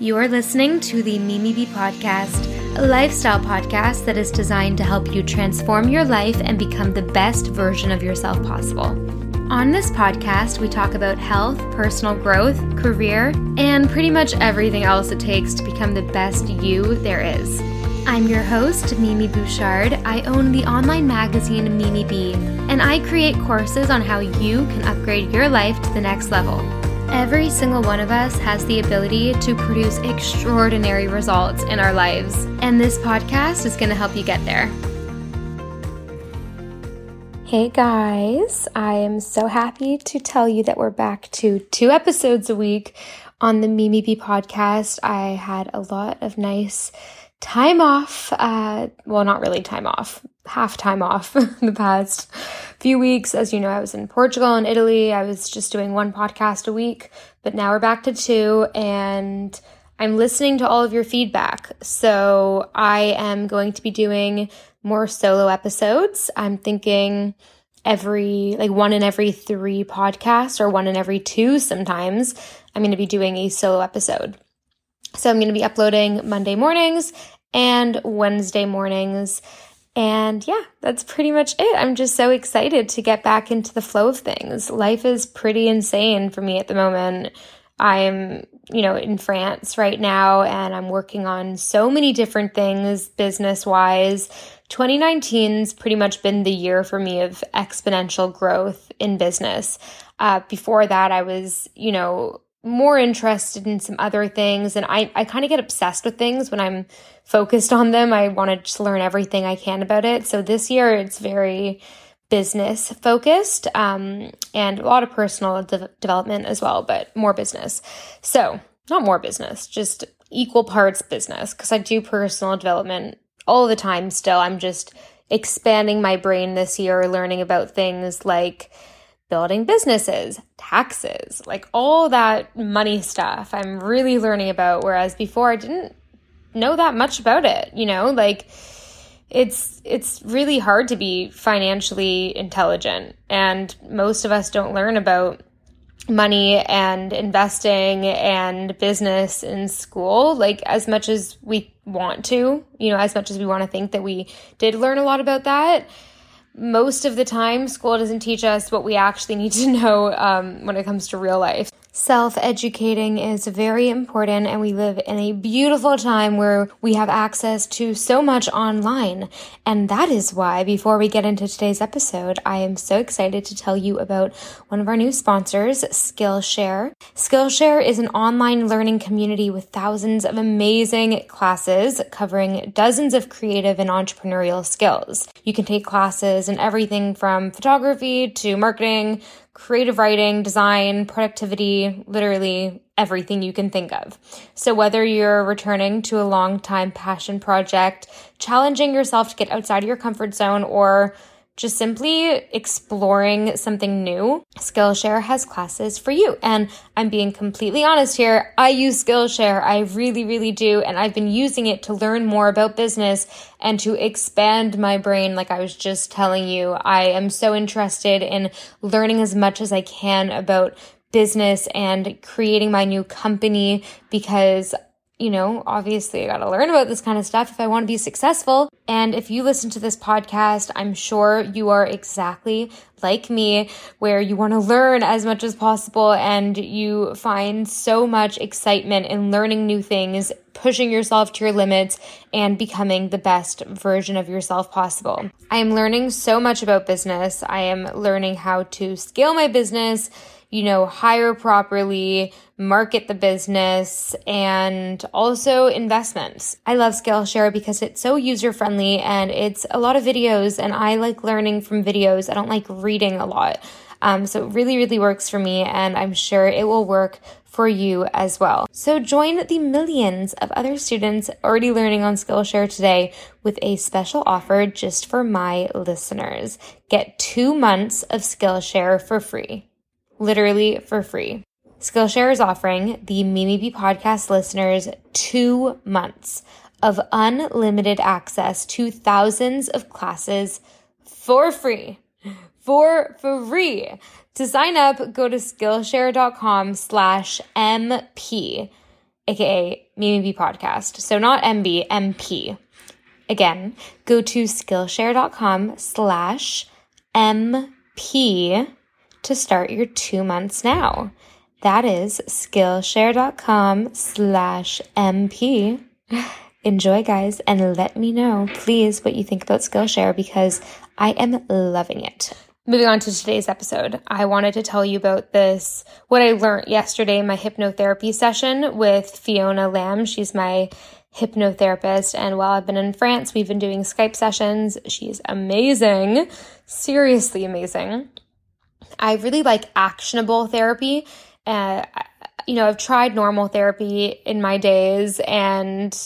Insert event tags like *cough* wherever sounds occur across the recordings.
You are listening to the Mimi B Podcast, a lifestyle podcast that is designed to help you transform your life and become the best version of yourself possible. On this podcast, we talk about health, personal growth, career, and pretty much everything else it takes to become the best you there is. I'm your host, Mimi Bouchard. I own the online magazine Mimi B, and I create courses on how you can upgrade your life to the next level. Every single one of us has the ability to produce extraordinary results in our lives, and this podcast is going to help you get there. Hey guys, I am so happy to tell you that we're back to two episodes a week on the Mimi B podcast. I had a lot of nice time off. Uh, well, not really time off, half time off *laughs* the past few weeks. As you know, I was in Portugal and Italy. I was just doing one podcast a week, but now we're back to two and I'm listening to all of your feedback. So I am going to be doing more solo episodes. I'm thinking every, like one in every three podcasts or one in every two sometimes. I'm going to be doing a solo episode. So I'm going to be uploading Monday mornings and Wednesday mornings. And yeah, that's pretty much it. I'm just so excited to get back into the flow of things. Life is pretty insane for me at the moment. I'm, you know, in France right now and I'm working on so many different things business wise. 2019's pretty much been the year for me of exponential growth in business. Uh, before that, I was, you know, more interested in some other things. And I, I kind of get obsessed with things when I'm focused on them. I want to just learn everything I can about it. So this year it's very business focused um, and a lot of personal de- development as well, but more business. So, not more business, just equal parts business because I do personal development all the time still. I'm just expanding my brain this year, learning about things like building businesses, taxes, like all that money stuff I'm really learning about. Whereas before I didn't know that much about it, you know, like it's it's really hard to be financially intelligent and most of us don't learn about money and investing and business in school like as much as we want to you know as much as we want to think that we did learn a lot about that most of the time, school doesn't teach us what we actually need to *laughs* know um, when it comes to real life. Self educating is very important, and we live in a beautiful time where we have access to so much online. And that is why, before we get into today's episode, I am so excited to tell you about one of our new sponsors, Skillshare. Skillshare is an online learning community with thousands of amazing classes covering dozens of creative and entrepreneurial skills. You can take classes in everything from photography to marketing creative writing, design, productivity, literally everything you can think of. So, whether you're returning to a long time passion project, challenging yourself to get outside of your comfort zone, or just simply exploring something new, Skillshare has classes for you. And I'm being completely honest here. I use Skillshare. I really, really do. And I've been using it to learn more about business and to expand my brain. Like I was just telling you, I am so interested in learning as much as I can about business and creating my new company because you know, obviously I got to learn about this kind of stuff if I want to be successful. And if you listen to this podcast, I'm sure you are exactly like me, where you want to learn as much as possible and you find so much excitement in learning new things, pushing yourself to your limits, and becoming the best version of yourself possible. I am learning so much about business. I am learning how to scale my business you know, hire properly, market the business, and also investments. I love Skillshare because it's so user friendly and it's a lot of videos, and I like learning from videos. I don't like reading a lot. Um, so it really, really works for me, and I'm sure it will work for you as well. So join the millions of other students already learning on Skillshare today with a special offer just for my listeners. Get two months of Skillshare for free literally for free. Skillshare is offering the Mimi B podcast listeners two months of unlimited access to thousands of classes for free. For free. To sign up, go to Skillshare.com slash MP. aka Mimi B Podcast. So not MB, MP. Again, go to Skillshare.com slash MP to start your two months now. That is Skillshare.com slash MP. Enjoy, guys, and let me know, please, what you think about Skillshare because I am loving it. Moving on to today's episode, I wanted to tell you about this, what I learned yesterday in my hypnotherapy session with Fiona Lamb. She's my hypnotherapist. And while I've been in France, we've been doing Skype sessions. She's amazing, seriously amazing. I really like actionable therapy. Uh, you know, I've tried normal therapy in my days and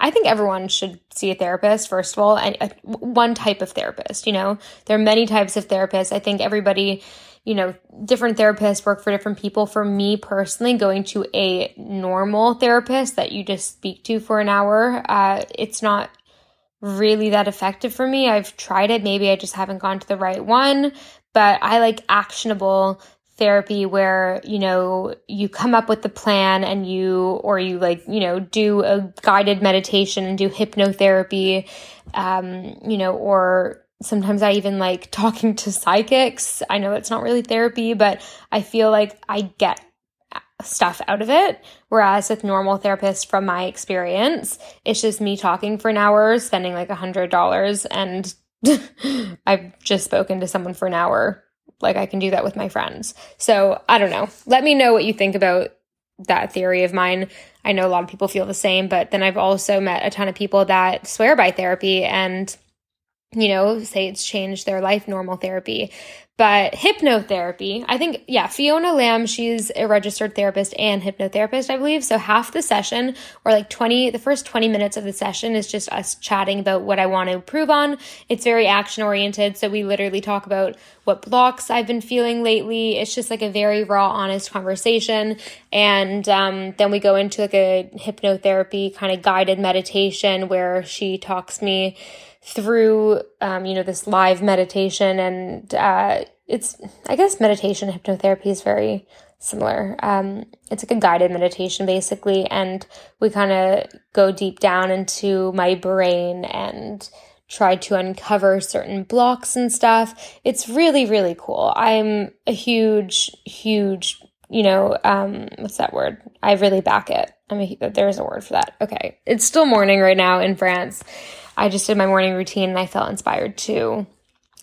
I think everyone should see a therapist, first of all, and uh, one type of therapist. You know, there are many types of therapists. I think everybody, you know, different therapists work for different people. For me personally, going to a normal therapist that you just speak to for an hour, uh, it's not really that effective for me. I've tried it. Maybe I just haven't gone to the right one, but I like actionable therapy where you know you come up with the plan and you or you like you know do a guided meditation and do hypnotherapy um you know or sometimes i even like talking to psychics. I know it's not really therapy but i feel like i get stuff out of it. Whereas with normal therapists from my experience it's just me talking for an hour spending like a hundred dollars and *laughs* i've just spoken to someone for an hour like I can do that with my friends. So I don't know. Let me know what you think about that theory of mine. I know a lot of people feel the same, but then I've also met a ton of people that swear by therapy and, you know, say it's changed their life, normal therapy. But hypnotherapy, I think, yeah, Fiona Lamb, she's a registered therapist and hypnotherapist, I believe. So half the session, or like 20, the first 20 minutes of the session is just us chatting about what I want to improve on. It's very action oriented. So we literally talk about what blocks I've been feeling lately. It's just like a very raw, honest conversation. And um, then we go into like a hypnotherapy kind of guided meditation where she talks me through, um, you know, this live meditation. And uh, it's, I guess, meditation hypnotherapy is very similar. Um, it's like a guided meditation, basically. And we kind of go deep down into my brain and try to uncover certain blocks and stuff. It's really, really cool. I'm a huge, huge, you know, um, what's that word? I really back it. i mean there's a word for that. Okay. It's still morning right now in France. I just did my morning routine and I felt inspired to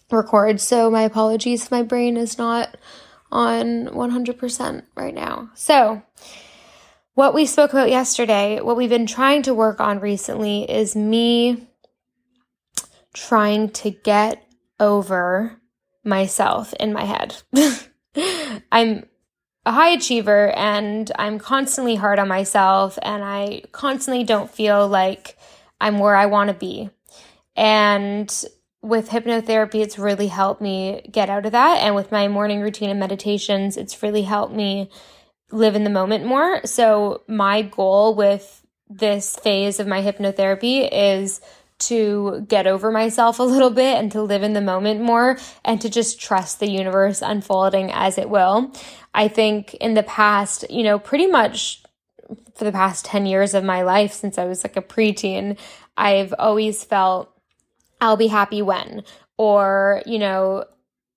record. So my apologies my brain is not on 100% right now. So, what we spoke about yesterday, what we've been trying to work on recently is me trying to get over myself in my head. *laughs* I'm a high achiever and I'm constantly hard on myself and I constantly don't feel like I'm where I want to be. And with hypnotherapy, it's really helped me get out of that. And with my morning routine and meditations, it's really helped me live in the moment more. So, my goal with this phase of my hypnotherapy is to get over myself a little bit and to live in the moment more and to just trust the universe unfolding as it will. I think in the past, you know, pretty much for the past 10 years of my life since I was like a preteen, I've always felt I'll be happy when, or, you know,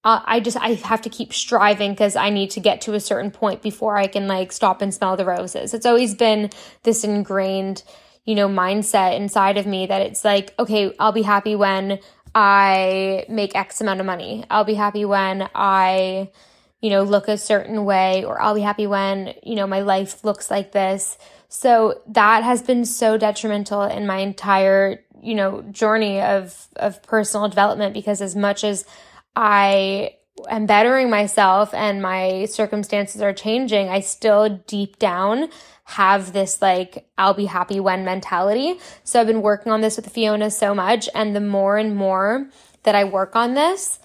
uh, I just, I have to keep striving because I need to get to a certain point before I can like stop and smell the roses. It's always been this ingrained, you know, mindset inside of me that it's like, okay, I'll be happy when I make X amount of money. I'll be happy when I, you know, look a certain way, or I'll be happy when, you know, my life looks like this. So that has been so detrimental in my entire, you know, journey of, of personal development because as much as I am bettering myself and my circumstances are changing, I still deep down have this like, I'll be happy when mentality. So I've been working on this with Fiona so much. And the more and more that I work on this,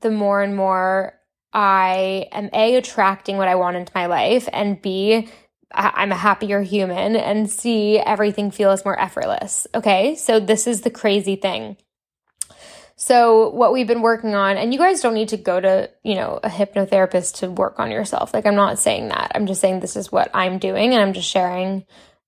the more and more I am A, attracting what I want into my life, and B, I'm a happier human, and C, everything feels more effortless. Okay, so this is the crazy thing. So, what we've been working on, and you guys don't need to go to, you know, a hypnotherapist to work on yourself. Like, I'm not saying that. I'm just saying this is what I'm doing, and I'm just sharing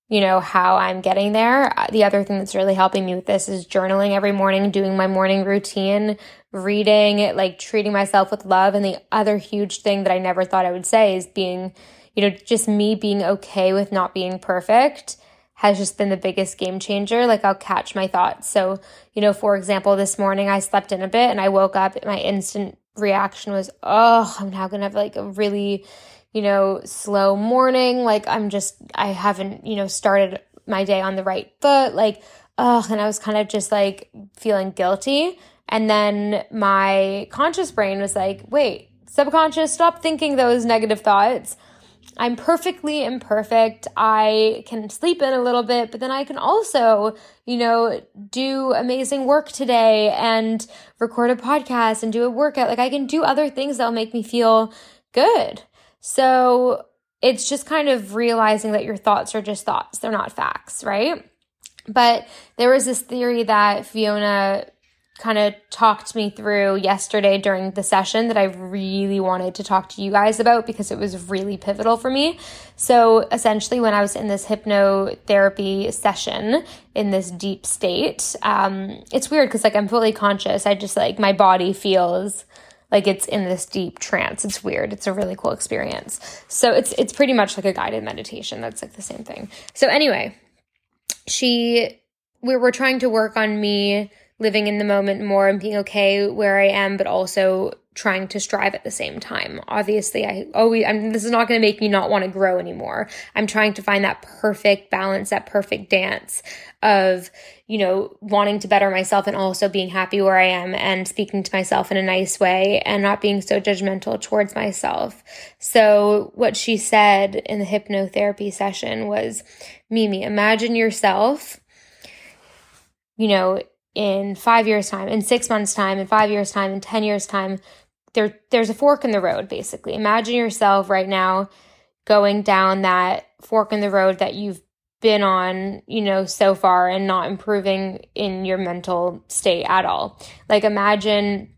you know, how I'm getting there. Uh, the other thing that's really helping me with this is journaling every morning, doing my morning routine, reading, like treating myself with love. And the other huge thing that I never thought I would say is being, you know, just me being okay with not being perfect has just been the biggest game changer. Like I'll catch my thoughts. So, you know, for example, this morning I slept in a bit and I woke up, my instant reaction was, oh, I'm now gonna have like a really, you know, slow morning. Like I'm just, I haven't, you know, started my day on the right foot. Like, oh, and I was kind of just like feeling guilty. And then my conscious brain was like, wait, subconscious, stop thinking those negative thoughts. I'm perfectly imperfect. I can sleep in a little bit, but then I can also, you know, do amazing work today and record a podcast and do a workout. Like I can do other things that'll make me feel good. So it's just kind of realizing that your thoughts are just thoughts, they're not facts, right? But there was this theory that Fiona kind of talked me through yesterday during the session that I really wanted to talk to you guys about because it was really pivotal for me. So essentially, when I was in this hypnotherapy session in this deep state, um, it's weird because like I'm fully conscious. I just like my body feels like it's in this deep trance. It's weird. It's a really cool experience. So it's it's pretty much like a guided meditation. That's like the same thing. So anyway, she we were trying to work on me living in the moment more and being okay where I am, but also trying to strive at the same time. Obviously, I oh, always, I'm, this is not going to make me not want to grow anymore. I'm trying to find that perfect balance, that perfect dance of, you know, wanting to better myself and also being happy where I am and speaking to myself in a nice way and not being so judgmental towards myself. So what she said in the hypnotherapy session was, Mimi, imagine yourself, you know, in five years' time, in six months' time, in five years' time, in 10 years' time, there, there's a fork in the road, basically. Imagine yourself right now going down that fork in the road that you've been on, you know, so far and not improving in your mental state at all. Like, imagine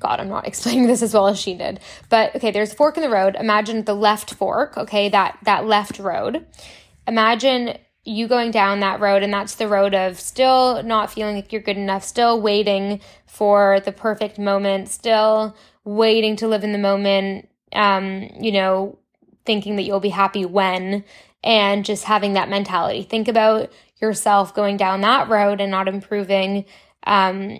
God, I'm not *laughs* explaining this as well as she did. But okay, there's a fork in the road. Imagine the left fork, okay, that that left road. Imagine you going down that road and that's the road of still not feeling like you're good enough, still waiting for the perfect moment, still waiting to live in the moment, um, you know, thinking that you'll be happy when and just having that mentality. Think about yourself going down that road and not improving um,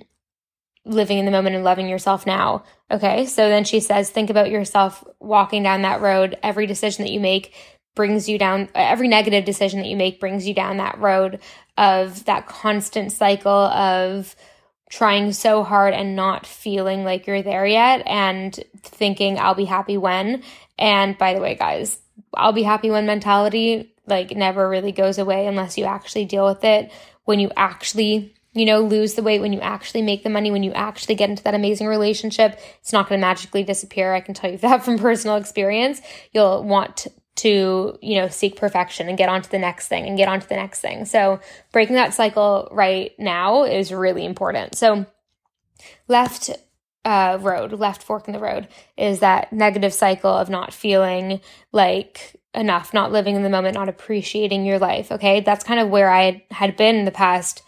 living in the moment and loving yourself now. Okay. So then she says, think about yourself walking down that road. Every decision that you make brings you down every negative decision that you make brings you down that road of that constant cycle of trying so hard and not feeling like you're there yet and thinking I'll be happy when. And by the way guys I'll be happy when mentality like never really goes away unless you actually deal with it. When you actually you know lose the weight when you actually make the money when you actually get into that amazing relationship it's not going to magically disappear. I can tell you *laughs* that from personal experience. You'll want to, you know, seek perfection and get on to the next thing and get on to the next thing. So breaking that cycle right now is really important. So left uh, road, left fork in the road is that negative cycle of not feeling like enough, not living in the moment, not appreciating your life. Okay. That's kind of where I had been the past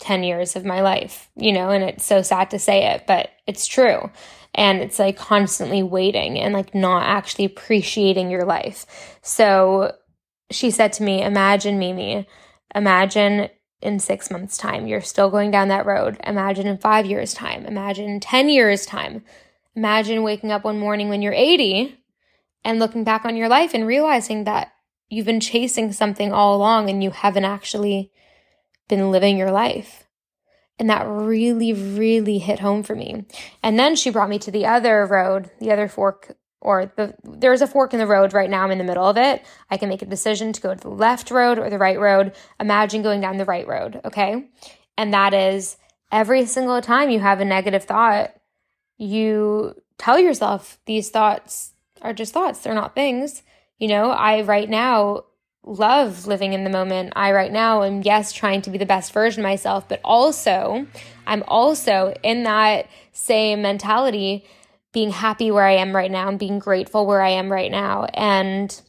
10 years of my life, you know, and it's so sad to say it, but it's true and it's like constantly waiting and like not actually appreciating your life. So she said to me, Imagine Mimi, imagine in six months' time, you're still going down that road. Imagine in five years' time. Imagine in 10 years' time. Imagine waking up one morning when you're 80 and looking back on your life and realizing that you've been chasing something all along and you haven't actually been living your life. And that really, really hit home for me. And then she brought me to the other road, the other fork, or the, there's a fork in the road right now. I'm in the middle of it. I can make a decision to go to the left road or the right road. Imagine going down the right road. Okay. And that is every single time you have a negative thought, you tell yourself these thoughts are just thoughts. They're not things. You know, I right now love living in the moment. I right now am yes trying to be the best version of myself, but also I'm also in that same mentality being happy where I am right now and being grateful where I am right now and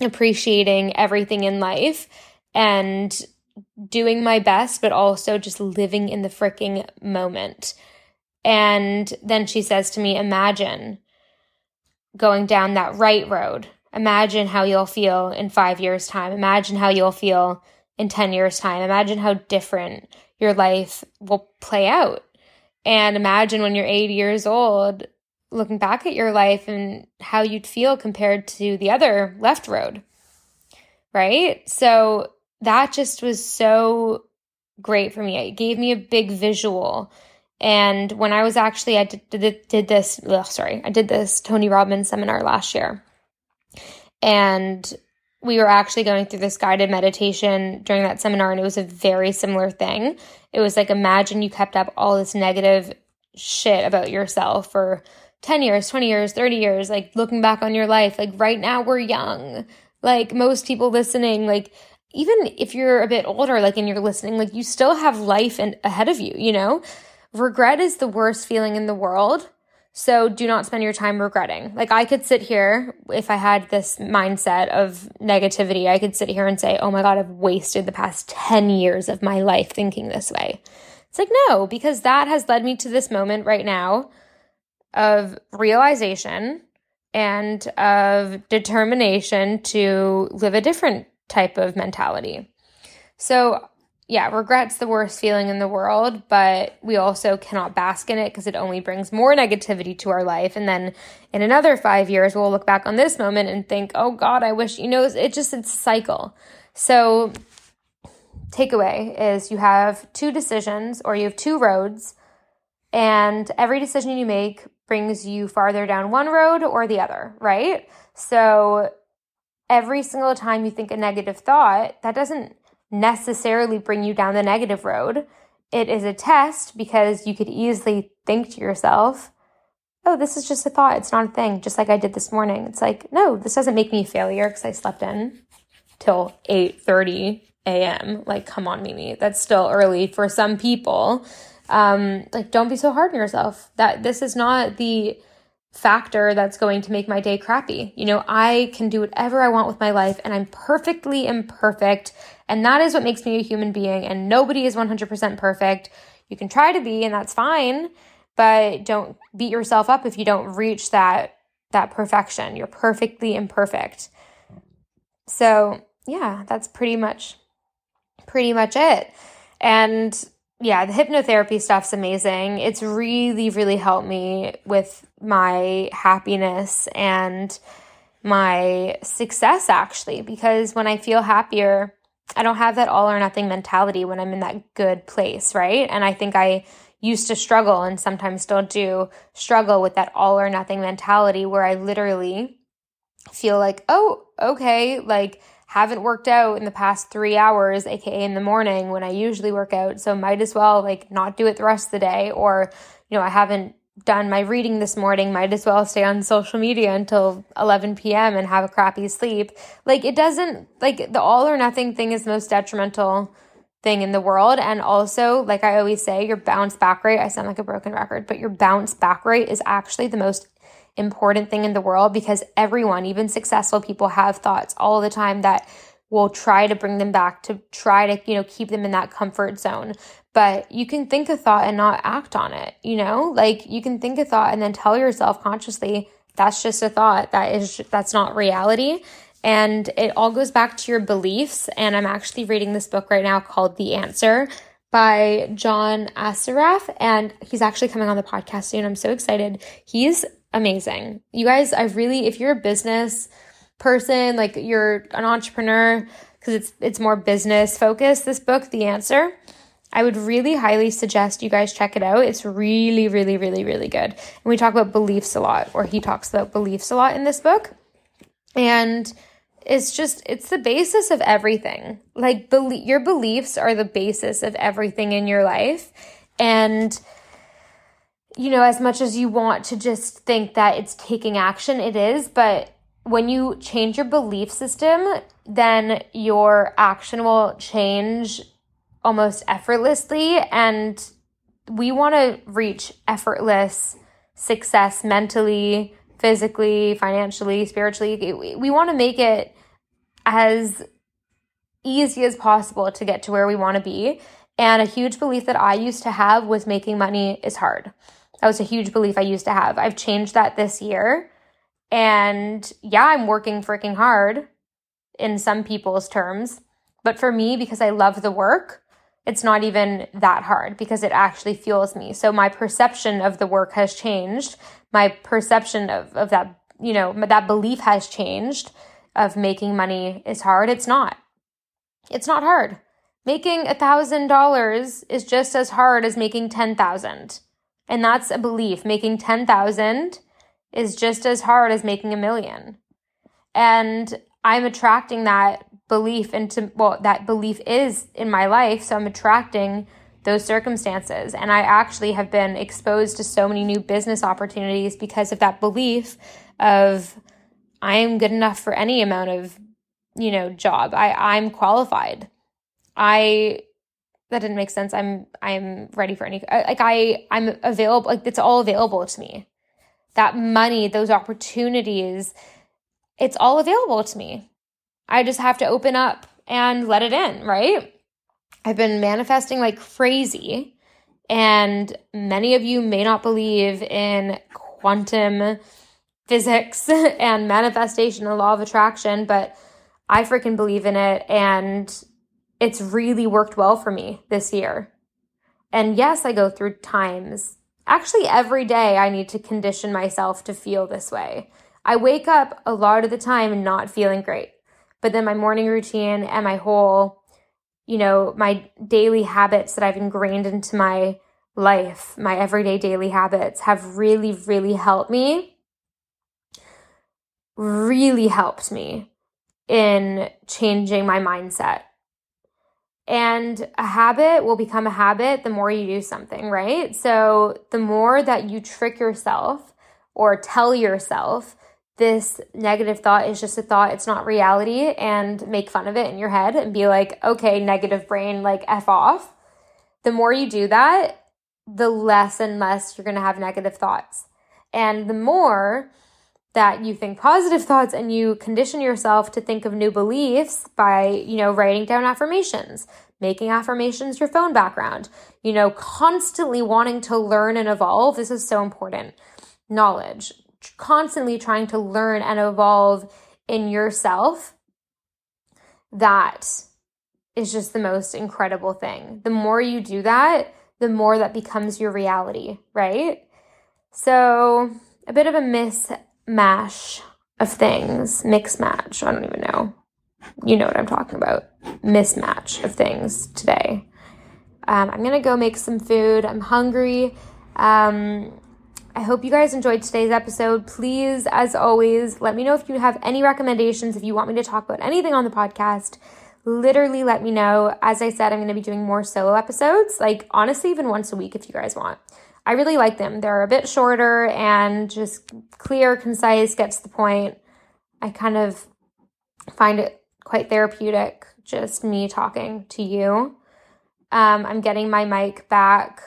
appreciating everything in life and doing my best, but also just living in the freaking moment. And then she says to me, Imagine going down that right road. Imagine how you'll feel in five years' time. Imagine how you'll feel in 10 years' time. Imagine how different your life will play out. And imagine when you're 80 years old, looking back at your life and how you'd feel compared to the other left road. Right? So that just was so great for me. It gave me a big visual. And when I was actually, I did, did, did this, ugh, sorry, I did this Tony Robbins seminar last year. And we were actually going through this guided meditation during that seminar, and it was a very similar thing. It was like, imagine you kept up all this negative shit about yourself for 10 years, 20 years, 30 years, like looking back on your life. Like right now, we're young. Like most people listening, like even if you're a bit older, like and you're listening, like you still have life and ahead of you, you know? Regret is the worst feeling in the world. So do not spend your time regretting. Like I could sit here if I had this mindset of negativity, I could sit here and say, "Oh my god, I've wasted the past 10 years of my life thinking this way." It's like, "No, because that has led me to this moment right now of realization and of determination to live a different type of mentality." So yeah, regret's the worst feeling in the world, but we also cannot bask in it because it only brings more negativity to our life. And then in another five years, we'll look back on this moment and think, oh God, I wish, you know, it just, it's a cycle. So, takeaway is you have two decisions or you have two roads, and every decision you make brings you farther down one road or the other, right? So, every single time you think a negative thought, that doesn't necessarily bring you down the negative road. It is a test because you could easily think to yourself, oh, this is just a thought. It's not a thing. Just like I did this morning. It's like, no, this doesn't make me a failure because I slept in till 8.30 a.m. Like, come on, Mimi. That's still early for some people. Um, like, don't be so hard on yourself. That this is not the factor that's going to make my day crappy. You know, I can do whatever I want with my life and I'm perfectly imperfect. And that is what makes me a human being. And nobody is 100% perfect. You can try to be, and that's fine, but don't beat yourself up if you don't reach that that perfection. You're perfectly imperfect. So, yeah, that's pretty much pretty much it. And yeah, the hypnotherapy stuff's amazing. It's really, really helped me with my happiness and my success, actually, because when I feel happier, I don't have that all or nothing mentality when I'm in that good place, right? And I think I used to struggle and sometimes still do struggle with that all or nothing mentality where I literally feel like, oh, okay, like, haven't worked out in the past three hours, aka in the morning when I usually work out. So might as well like not do it the rest of the day. Or, you know, I haven't done my reading this morning, might as well stay on social media until 11 p.m. and have a crappy sleep. Like it doesn't, like the all or nothing thing is the most detrimental thing in the world. And also, like I always say, your bounce back rate, I sound like a broken record, but your bounce back rate is actually the most important thing in the world because everyone, even successful people, have thoughts all the time that will try to bring them back to try to, you know, keep them in that comfort zone. But you can think a thought and not act on it, you know? Like you can think a thought and then tell yourself consciously, that's just a thought. That is that's not reality. And it all goes back to your beliefs. And I'm actually reading this book right now called The Answer by John Assaraf. And he's actually coming on the podcast soon. I'm so excited. He's amazing. You guys, I really, if you're a business person, like you're an entrepreneur, because it's it's more business focused, this book, The Answer, I would really highly suggest you guys check it out. It's really, really, really, really good. And we talk about beliefs a lot, or he talks about beliefs a lot in this book. And it's just it's the basis of everything. Like be- your beliefs are the basis of everything in your life. And you know, as much as you want to just think that it's taking action, it is, but when you change your belief system, then your action will change almost effortlessly. And we want to reach effortless success mentally, physically, financially, spiritually. We want to make it as easy as possible to get to where we want to be. And a huge belief that I used to have was making money is hard. That was a huge belief I used to have. I've changed that this year. And yeah, I'm working freaking hard in some people's terms. But for me, because I love the work, it's not even that hard because it actually fuels me. So my perception of the work has changed. My perception of, of that, you know, that belief has changed of making money is hard. It's not. It's not hard. Making a thousand dollars is just as hard as making ten thousand. And that's a belief. Making ten thousand is just as hard as making a million. And I'm attracting that belief into well, that belief is in my life. So I'm attracting those circumstances. And I actually have been exposed to so many new business opportunities because of that belief of I am good enough for any amount of, you know, job. I, I'm qualified. I that didn't make sense. I'm I'm ready for any uh, like I I'm available like it's all available to me. That money, those opportunities, it's all available to me. I just have to open up and let it in, right? I've been manifesting like crazy and many of you may not believe in quantum physics *laughs* and manifestation, the law of attraction, but I freaking believe in it and it's really worked well for me this year. And yes, I go through times. Actually, every day I need to condition myself to feel this way. I wake up a lot of the time not feeling great. But then my morning routine and my whole, you know, my daily habits that I've ingrained into my life, my everyday daily habits have really, really helped me. Really helped me in changing my mindset and a habit will become a habit the more you do something, right? So the more that you trick yourself or tell yourself this negative thought is just a thought, it's not reality, and make fun of it in your head and be like, okay, negative brain, like F off. The more you do that, the less and less you're gonna have negative thoughts. And the more that you think positive thoughts and you condition yourself to think of new beliefs by, you know, writing down affirmations, making affirmations your phone background, you know, constantly wanting to learn and evolve. This is so important. Knowledge, constantly trying to learn and evolve in yourself. That is just the most incredible thing. The more you do that, the more that becomes your reality, right? So, a bit of a miss mash of things, mix match. I don't even know. You know what I'm talking about. Mismatch of things today. Um, I'm gonna go make some food. I'm hungry. Um, I hope you guys enjoyed today's episode. Please, as always, let me know if you have any recommendations, if you want me to talk about anything on the podcast. Literally, let me know. As I said, I'm going to be doing more solo episodes, like honestly, even once a week if you guys want. I really like them. They're a bit shorter and just clear, concise, gets the point. I kind of find it quite therapeutic, just me talking to you. Um, I'm getting my mic back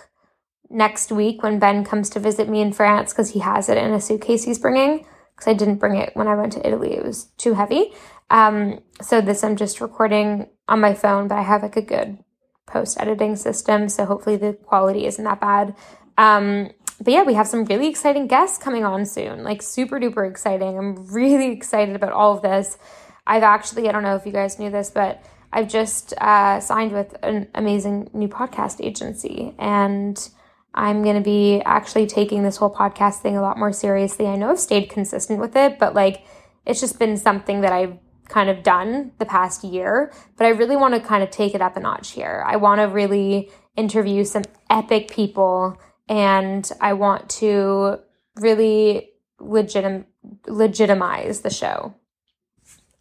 next week when Ben comes to visit me in France because he has it in a suitcase he's bringing. Because I didn't bring it when I went to Italy, it was too heavy. Um, so this I'm just recording on my phone, but I have like a good post editing system, so hopefully the quality isn't that bad. Um, but yeah, we have some really exciting guests coming on soon, like super duper exciting. I'm really excited about all of this. I've actually, I don't know if you guys knew this, but I've just uh, signed with an amazing new podcast agency. And I'm going to be actually taking this whole podcast thing a lot more seriously. I know I've stayed consistent with it, but like it's just been something that I've kind of done the past year. But I really want to kind of take it up a notch here. I want to really interview some epic people and I want to really legitim- legitimize the show.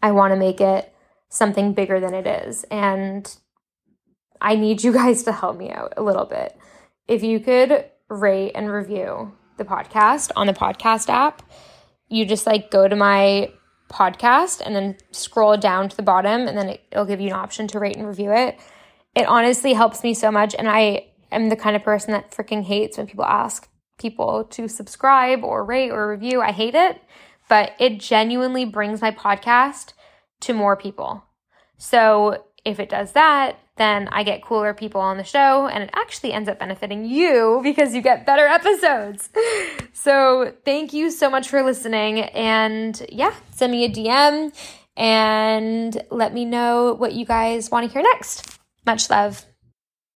I want to make it something bigger than it is. And I need you *laughs* guys to help me out a little bit. If you could rate and review the podcast on the podcast app, you just like go to my podcast and then scroll down to the bottom and then it'll give you an option to rate and review it. It honestly helps me so much and I am the kind of person that freaking hates when people ask people to subscribe or rate or review. I hate it, but it genuinely brings my podcast to more people. So if it does that, then I get cooler people on the show and it actually ends up benefiting you because you get better episodes. *laughs* So thank you so much for listening. And yeah, send me a DM and let me know what you guys want to hear next. Much love.